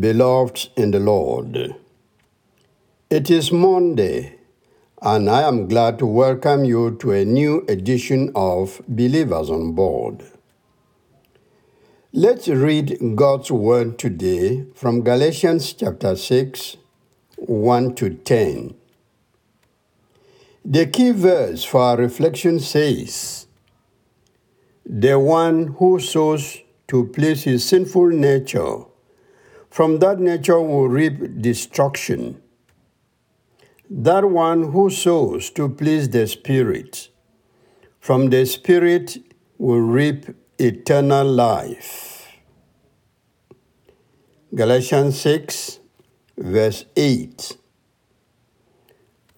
beloved in the Lord. It is Monday, and I am glad to welcome you to a new edition of Believers on Board. Let's read God's Word today from Galatians chapter 6, 1 to 10. The key verse for our reflection says, The one who sows to please his sinful nature from that nature will reap destruction. That one who sows to please the Spirit, from the Spirit will reap eternal life. Galatians 6, verse 8.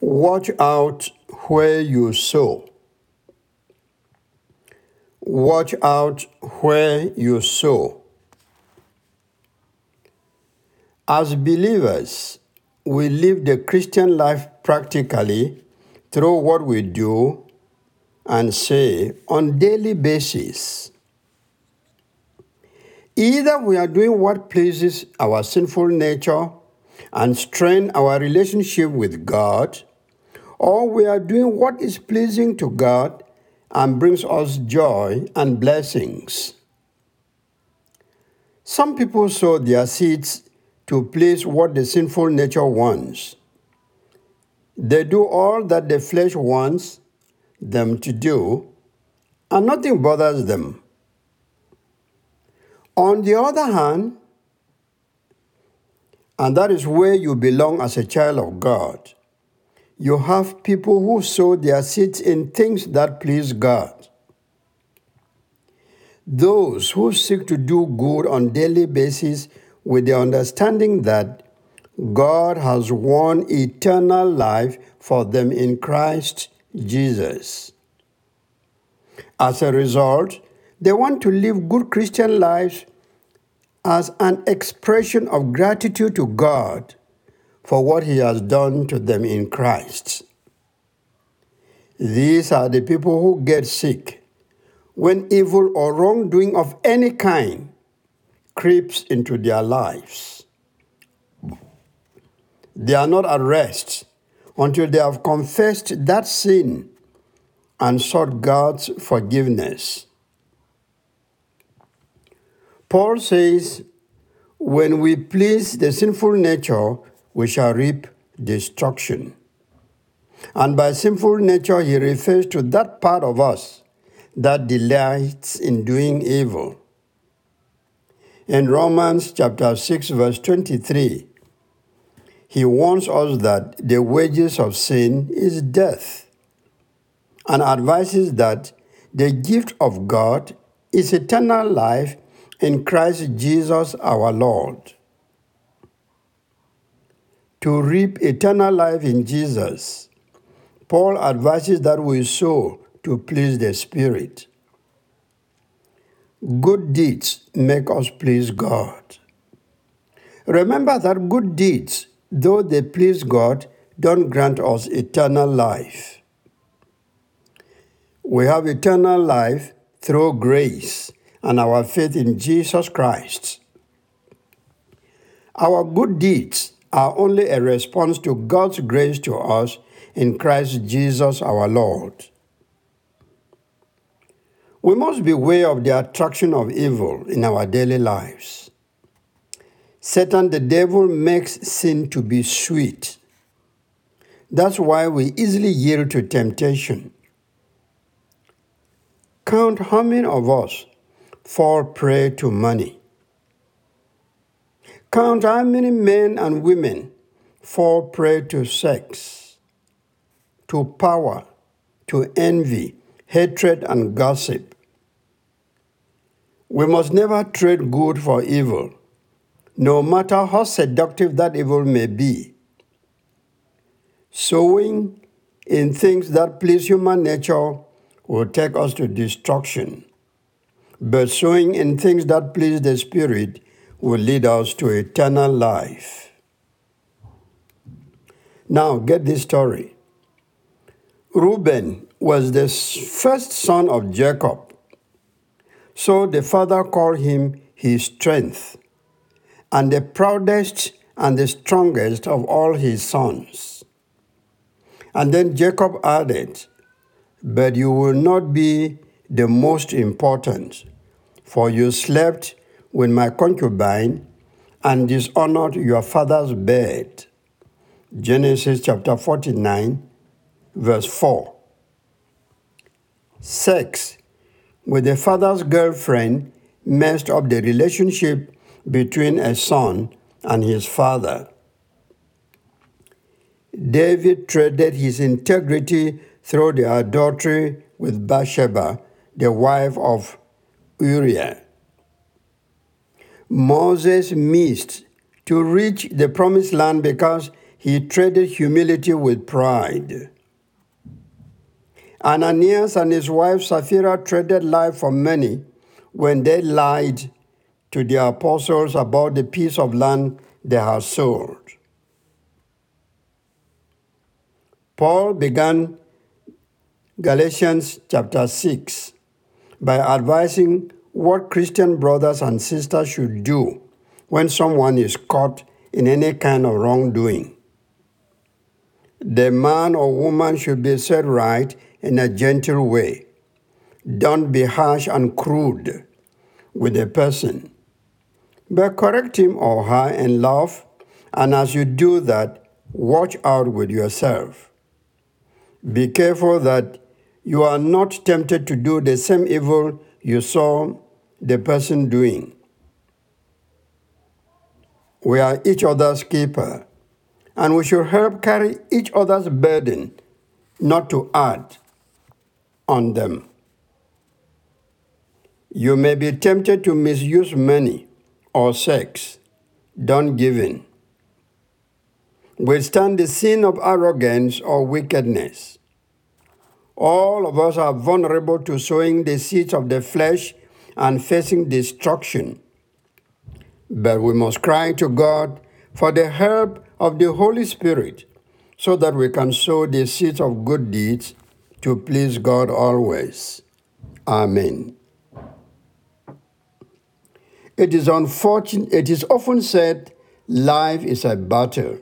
Watch out where you sow. Watch out where you sow. As believers, we live the Christian life practically through what we do and say on daily basis. Either we are doing what pleases our sinful nature and strain our relationship with God, or we are doing what is pleasing to God and brings us joy and blessings. Some people sow their seeds to please what the sinful nature wants. They do all that the flesh wants them to do, and nothing bothers them. On the other hand, and that is where you belong as a child of God, you have people who sow their seeds in things that please God. Those who seek to do good on daily basis with the understanding that God has won eternal life for them in Christ Jesus. As a result, they want to live good Christian lives as an expression of gratitude to God for what He has done to them in Christ. These are the people who get sick when evil or wrongdoing of any kind creeps into their lives. They are not at rest until they have confessed that sin and sought God's forgiveness. Paul says, When we please the sinful nature, we shall reap destruction. And by sinful nature, he refers to that part of us that delights in doing evil. In Romans chapter 6 verse 23, he warns us that the wages of sin is death and advises that the gift of God is eternal life in Christ Jesus our Lord. To reap eternal life in Jesus, Paul advises that we sow to please the Spirit. Good deeds make us please God. Remember that good deeds, though they please God, don't grant us eternal life. We have eternal life through grace and our faith in Jesus Christ. Our good deeds are only a response to God's grace to us in Christ Jesus our Lord. We must beware of the attraction of evil in our daily lives. Satan, the devil, makes sin to be sweet. That's why we easily yield to temptation. Count how many of us fall prey to money. Count how many men and women fall prey to sex, to power, to envy, hatred, and gossip. We must never trade good for evil, no matter how seductive that evil may be. Sowing in things that please human nature will take us to destruction, but sowing in things that please the Spirit will lead us to eternal life. Now, get this story. Reuben was the first son of Jacob so the father called him his strength and the proudest and the strongest of all his sons. And then Jacob added, But you will not be the most important, for you slept with my concubine and dishonored your father's bed. Genesis chapter 49, verse 4. Sex with the father's girlfriend messed up the relationship between a son and his father. David traded his integrity through the adultery with Bathsheba, the wife of Uriah. Moses missed to reach the promised land because he traded humility with pride. Ananias and his wife Sapphira traded life for money when they lied to the apostles about the piece of land they had sold. Paul began Galatians chapter 6 by advising what Christian brothers and sisters should do when someone is caught in any kind of wrongdoing. The man or woman should be set right in a gentle way. Don't be harsh and crude with a person, but correct him or her in love, and as you do that, watch out with yourself. Be careful that you are not tempted to do the same evil you saw the person doing. We are each other's keeper, and we should help carry each other's burden, not to add on them. You may be tempted to misuse money or sex. Don't give in. Withstand the sin of arrogance or wickedness. All of us are vulnerable to sowing the seeds of the flesh and facing destruction. But we must cry to God for the help of the Holy Spirit so that we can sow the seeds of good deeds to please God always. Amen. It is unfortunate, it is often said life is a battle.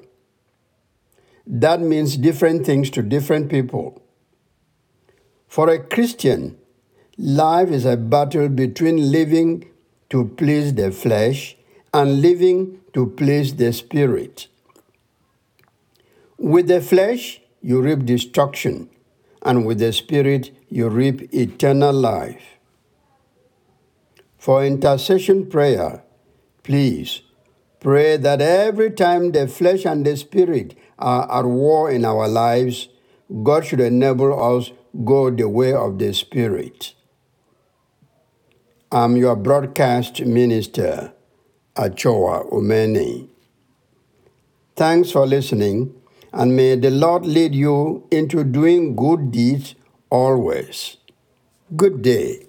That means different things to different people. For a Christian, life is a battle between living to please the flesh and living to please the spirit. With the flesh, you reap destruction, and with the spirit, you reap eternal life. For intercession prayer, please pray that every time the flesh and the spirit are at war in our lives, God should enable us go the way of the spirit. I'm your broadcast minister, Achoa Umeni. Thanks for listening, and may the Lord lead you into doing good deeds always. Good day.